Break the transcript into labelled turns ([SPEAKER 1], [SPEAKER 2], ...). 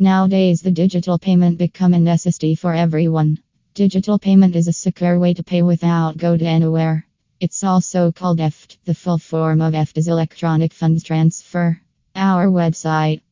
[SPEAKER 1] Nowadays, the digital payment become a necessity for everyone. Digital payment is a secure way to pay without go to anywhere. It's also called EFT. The full form of EFT is electronic funds transfer. Our website